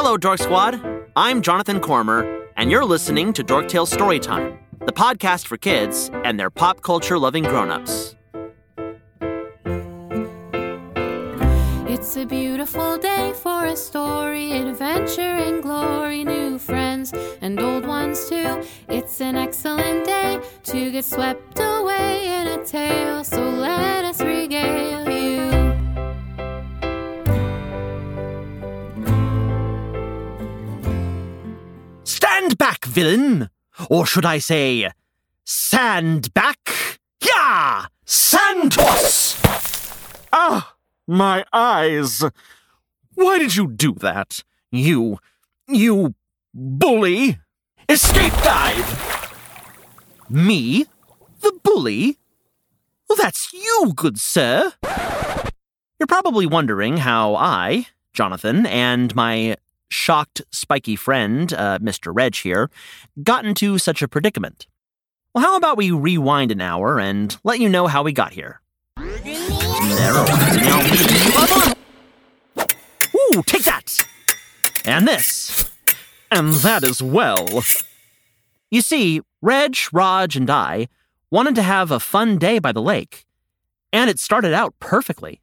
Hello, Dork Squad. I'm Jonathan Cormur, and you're listening to Dorktales Storytime, the podcast for kids and their pop culture loving grown-ups. It's a beautiful day for a story, adventure and glory, new friends and old ones too. It's an excellent day to get swept away in a tale, so let villain! Or should I say, sandback? Yeah! Santos! Ah, my eyes! Why did you do that? You. you bully! Escape dive! Me? The bully? Well, that's you, good sir. You're probably wondering how I, Jonathan, and my shocked, spiky friend, uh, Mr. Redge here, got into such a predicament. Well, how about we rewind an hour and let you know how we got here? Ooh, take that! And this. And that as well. You see, Redge, Rodge, and I wanted to have a fun day by the lake, and it started out perfectly.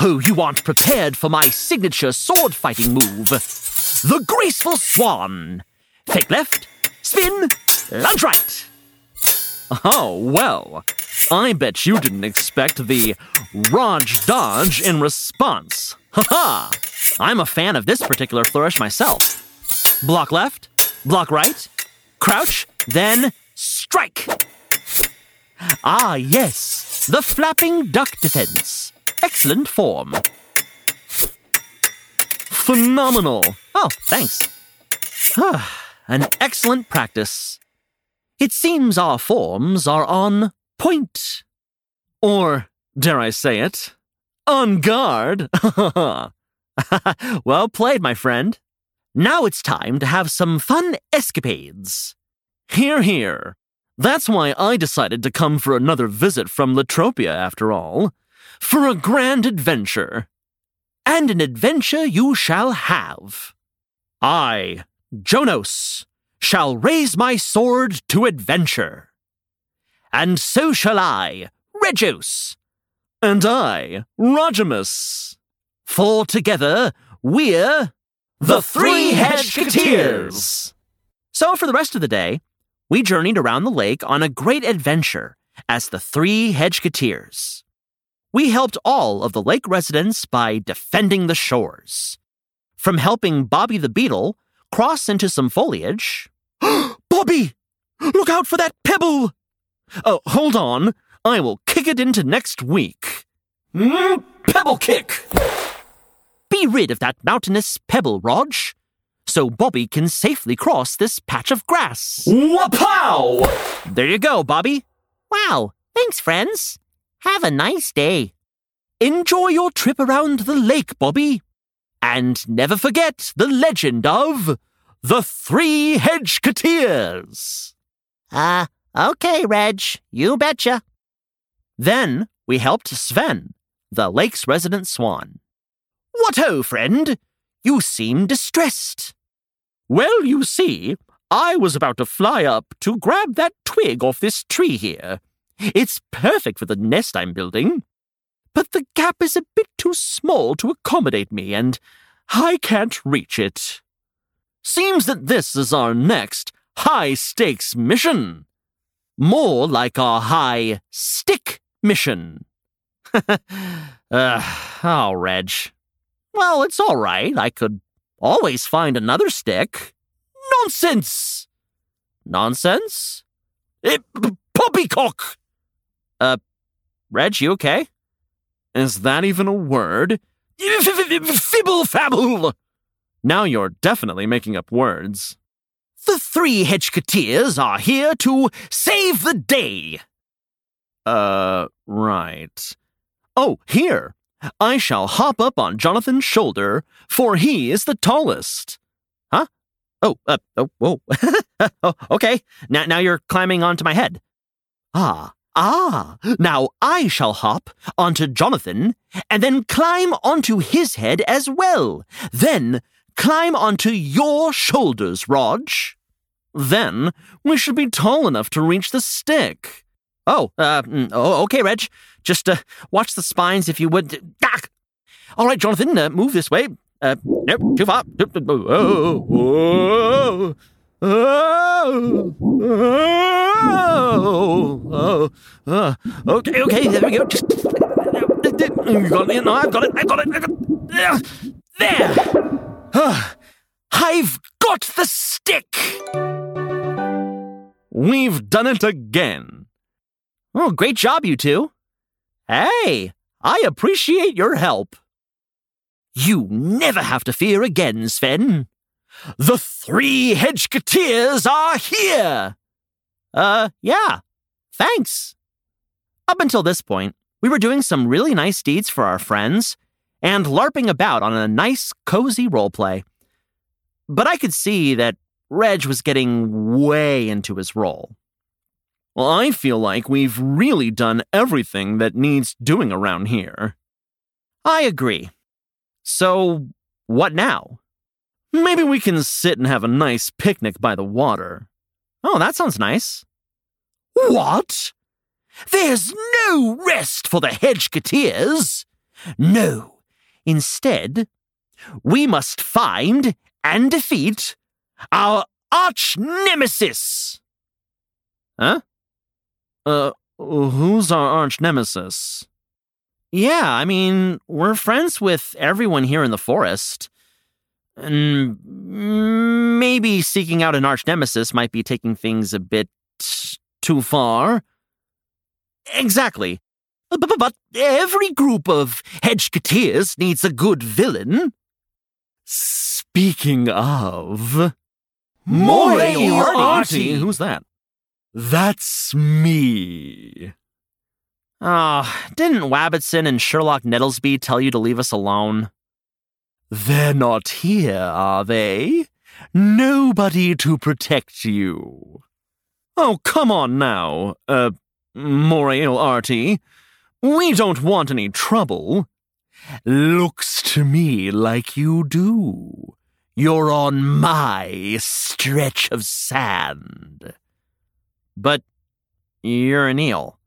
Oh, you aren't prepared for my signature sword fighting move. The graceful swan. Fake left, spin, lunge right. Oh, well. I bet you didn't expect the Rodge dodge in response. Ha ha! I'm a fan of this particular flourish myself. Block left, block right, crouch, then strike. Ah, yes, the flapping duck defense. Excellent form. Phenomenal. Oh, thanks. An excellent practice. It seems our forms are on point. Or, dare I say it, on guard. well played, my friend. Now it's time to have some fun escapades. Hear, hear. That's why I decided to come for another visit from Latropia, after all. For a grand adventure. And an adventure you shall have. I, Jonos, shall raise my sword to adventure. And so shall I, Regos. And I, Rogimus. For together, we're the Three Hedgeketeers. So for the rest of the day, we journeyed around the lake on a great adventure as the Three Hedgeketeers. We helped all of the lake residents by defending the shores. From helping Bobby the Beetle cross into some foliage. Bobby! Look out for that pebble! Oh, hold on. I will kick it into next week. Mm, pebble kick! Be rid of that mountainous pebble, Rodge, so Bobby can safely cross this patch of grass. Wapow! There you go, Bobby. Wow, thanks, friends. Have a nice day. Enjoy your trip around the lake, Bobby. And never forget the legend of the Three Hedgeketeers. Ah, uh, okay, Redge. You betcha. Then we helped Sven, the lake's resident swan. What ho, friend? You seem distressed. Well, you see, I was about to fly up to grab that twig off this tree here. It's perfect for the nest I'm building. But the gap is a bit too small to accommodate me, and I can't reach it. Seems that this is our next high stakes mission. More like our high stick mission. uh, oh, Redge. Well, it's all right. I could always find another stick. Nonsense! Nonsense? It, poppycock! Uh, Redge, you okay? Is that even a word? Fibble fabble! Now you're definitely making up words. The three Hedgeketeers are here to save the day. Uh, right. Oh, here. I shall hop up on Jonathan's shoulder, for he is the tallest. Huh? Oh, uh, oh, whoa. oh, okay. Now, now you're climbing onto my head. Ah, ah. Now I shall hop onto Jonathan and then climb onto his head as well. Then climb onto your shoulders, Rodge. Then we should be tall enough to reach the stick. Oh, uh, mm, oh, okay, Redge. Just uh, watch the spines if you would. Ah! All right, Jonathan, uh, move this way. Uh, nope, too far. Oh, oh, oh, oh, oh, oh! okay, okay, there we go. Just, you got it. No, I've got it. I've got it. I've got it. There. I've got the stick. We've done it again. Oh, great job, you two. Hey, I appreciate your help. You never have to fear again, Sven. The three Hedgeketeers are here! Uh, yeah. Thanks. Up until this point, we were doing some really nice deeds for our friends and LARPing about on a nice, cozy roleplay. But I could see that Redge was getting way into his role. Well, I feel like we've really done everything that needs doing around here. I agree. So, what now? Maybe we can sit and have a nice picnic by the water. Oh, that sounds nice. What? There's no rest for the Hedgeketeers. No. Instead, we must find and defeat our arch nemesis. Huh? Uh, who's our arch nemesis? Yeah, I mean, we're friends with everyone here in the forest. And maybe seeking out an arch nemesis might be taking things a bit too far. Exactly. But, every group of Hedgeketeers needs a good villain. Speaking of. Moriarty! Who's that? That's me. Oh, didn't Wabbitson and Sherlock Nettlesby tell you to leave us alone? They're not here, are they? Nobody to protect you. Oh, come on now, uh, Moriarty. We don't want any trouble. Looks to me like you do. You're on my stretch of sand. But you're an eel.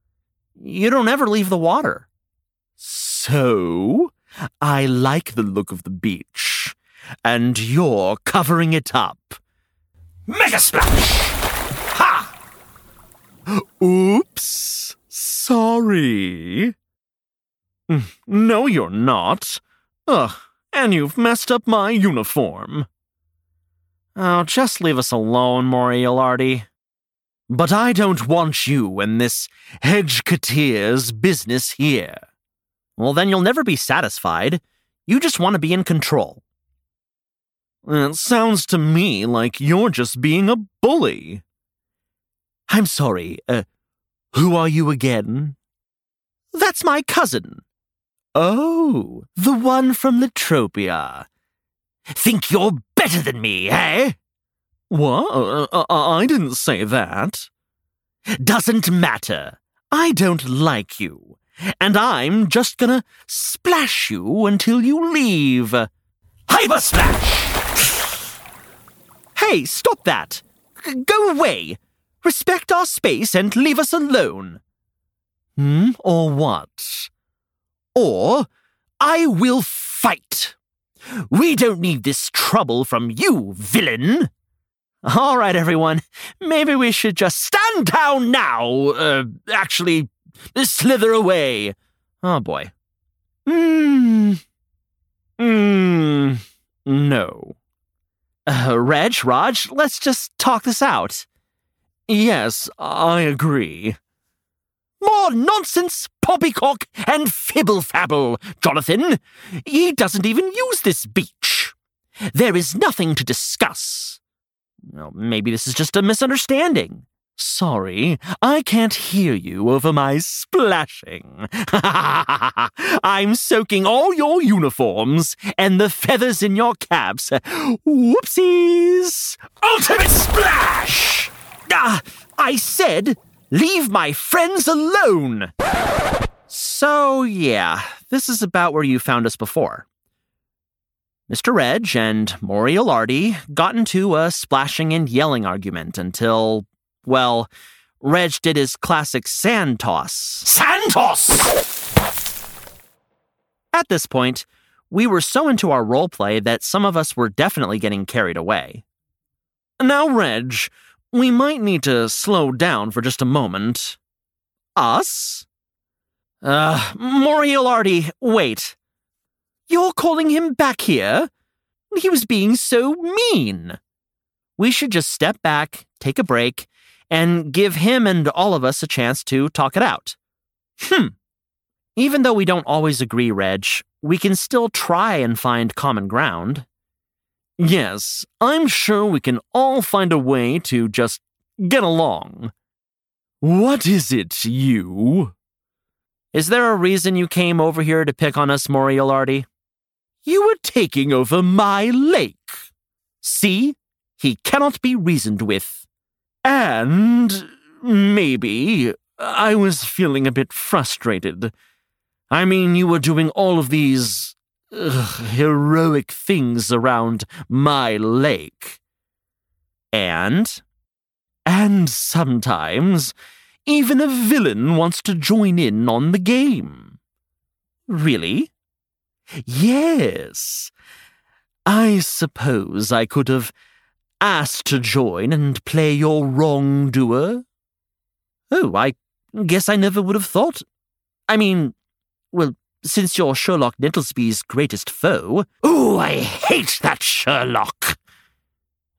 You don't ever leave the water. So, I like the look of the beach, and you're covering it up. Mega splash! Ha! Oops. Sorry. Mm, No, you're not. Ugh, and you've messed up my uniform. Oh, just leave us alone, Moriarty. But I don't want you and this Hedgeketeer's business here. Well, then you'll never be satisfied. You just want to be in control. It sounds to me like you're just being a bully. I'm sorry, uh, who are you again? That's my cousin. Oh, the one from Latropia. Think you're better than me, eh? What? Uh, uh, I didn't say that. Doesn't matter. I don't like you. And I'm just gonna splash you until you leave. Hyper splash! Hey, stop that! Go away! Respect our space and leave us alone. Hmm? Or what? Or I will fight. We don't need this trouble from you, villain. All right, everyone. Maybe we should just stand down now. Uh, actually, slither away. Oh boy. Hmm. Hmm. No. Uh, Redge, Rodge, let's just talk this out. Yes, I agree. More nonsense, poppycock, and fibble fabble, Jonathan. He doesn't even use this beach. There is nothing to discuss. Well, maybe this is just a misunderstanding. Sorry, I can't hear you over my splashing. I'm soaking all your uniforms and the feathers in your caps. Whoopsies! Ultimate splash! Ah, I said, leave my friends alone. So, yeah, this is about where you found us before. Mr. Redge and Moriarty got into a splashing and yelling argument until, well, Redge did his classic sand toss. Santos! At this point, we were so into our roleplay that some of us were definitely getting carried away. Now, Redge, we might need to slow down for just a moment. Us? Uh, Moriarty, wait. You're calling him back here? He was being so mean. We should just step back, take a break, and give him and all of us a chance to talk it out. Hmm. Even though we don't always agree, Redge, we can still try and find common ground. Yes, I'm sure we can all find a way to just get along. What is it, you? Is there a reason you came over here to pick on us, Moriarty? You were taking over my lake. See? He cannot be reasoned with. And maybe I was feeling a bit frustrated. I mean, you were doing all of these ugh, heroic things around my lake. And? And sometimes, even a villain wants to join in on the game. Really? Yes. I suppose I could have asked to join and play your wrongdoer. Oh, I guess I never would have thought. I mean, well, since you're Sherlock Nettlesby's greatest foe. Ooh, I hate that Sherlock!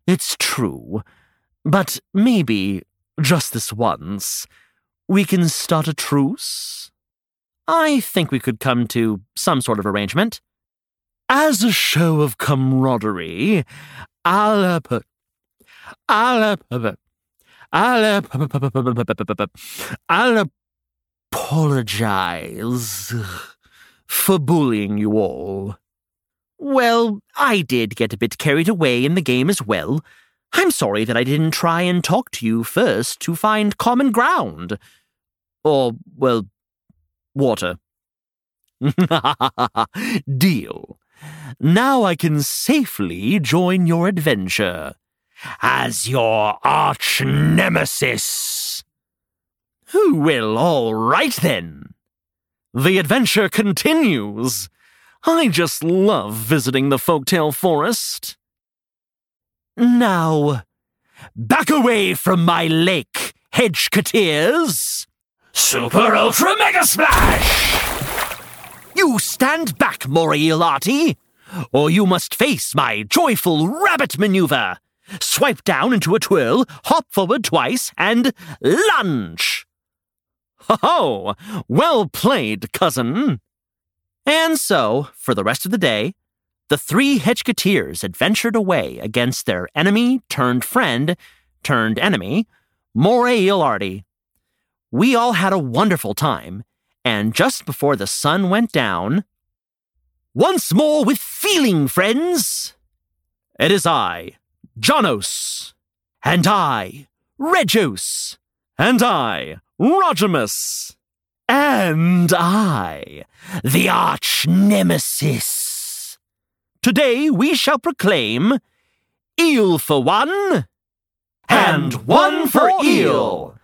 It's true. But maybe, just this once, we can start a truce? I think we could come to some sort of arrangement. As a show of camaraderie, Uh, I'll. Uh, I'll apologize for bullying you all. Well, I did get a bit carried away in the game as well. I'm sorry that I didn't try and talk to you first to find common ground. Or, well, water. Deal. Now I can safely join your adventure. As your arch nemesis. Who will, all right then. The adventure continues. I just love visiting the Folktale Forest. Now, back away from my lake, Hedgeketeers! Super Ultra Mega Splash! You stand back, Moriarty, or you must face my joyful rabbit maneuver. Swipe down into a twirl, hop forward twice, and lunge. Ho ho! Well played, cousin. And so, for the rest of the day, the three Hedgeketeers adventured away against their enemy turned friend turned enemy, Moriarty. We all had a wonderful time, and just before the sun went down, once more with feeling, friends! It is I, Janos, and I, Regos, and I, Rogimus, and I, the arch nemesis. Today we shall proclaim Eel for one, and one for eel.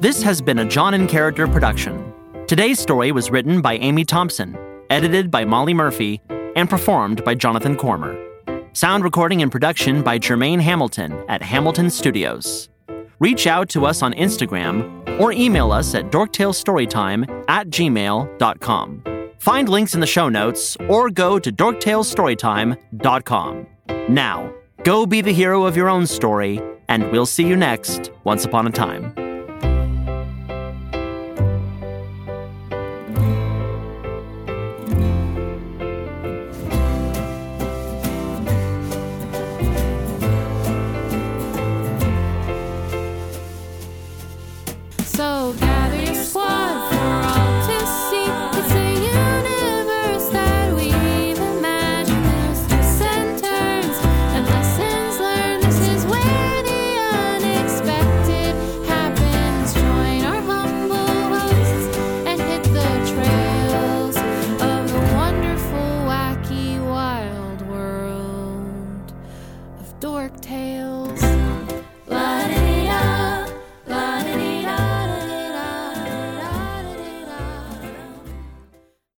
This has been a John in Character production. Today's story was written by Amy Thompson, edited by Molly Murphy, and performed by Jonathan Cormur. Sound recording and production by Jermaine Hamilton at Hamilton Studios. Reach out to us on Instagram or email us at dorktalestorytime at gmail.com. Find links in the show notes or go to dorktalestorytime.com. Now, go be the hero of your own story, and we'll see you next Once Upon a Time.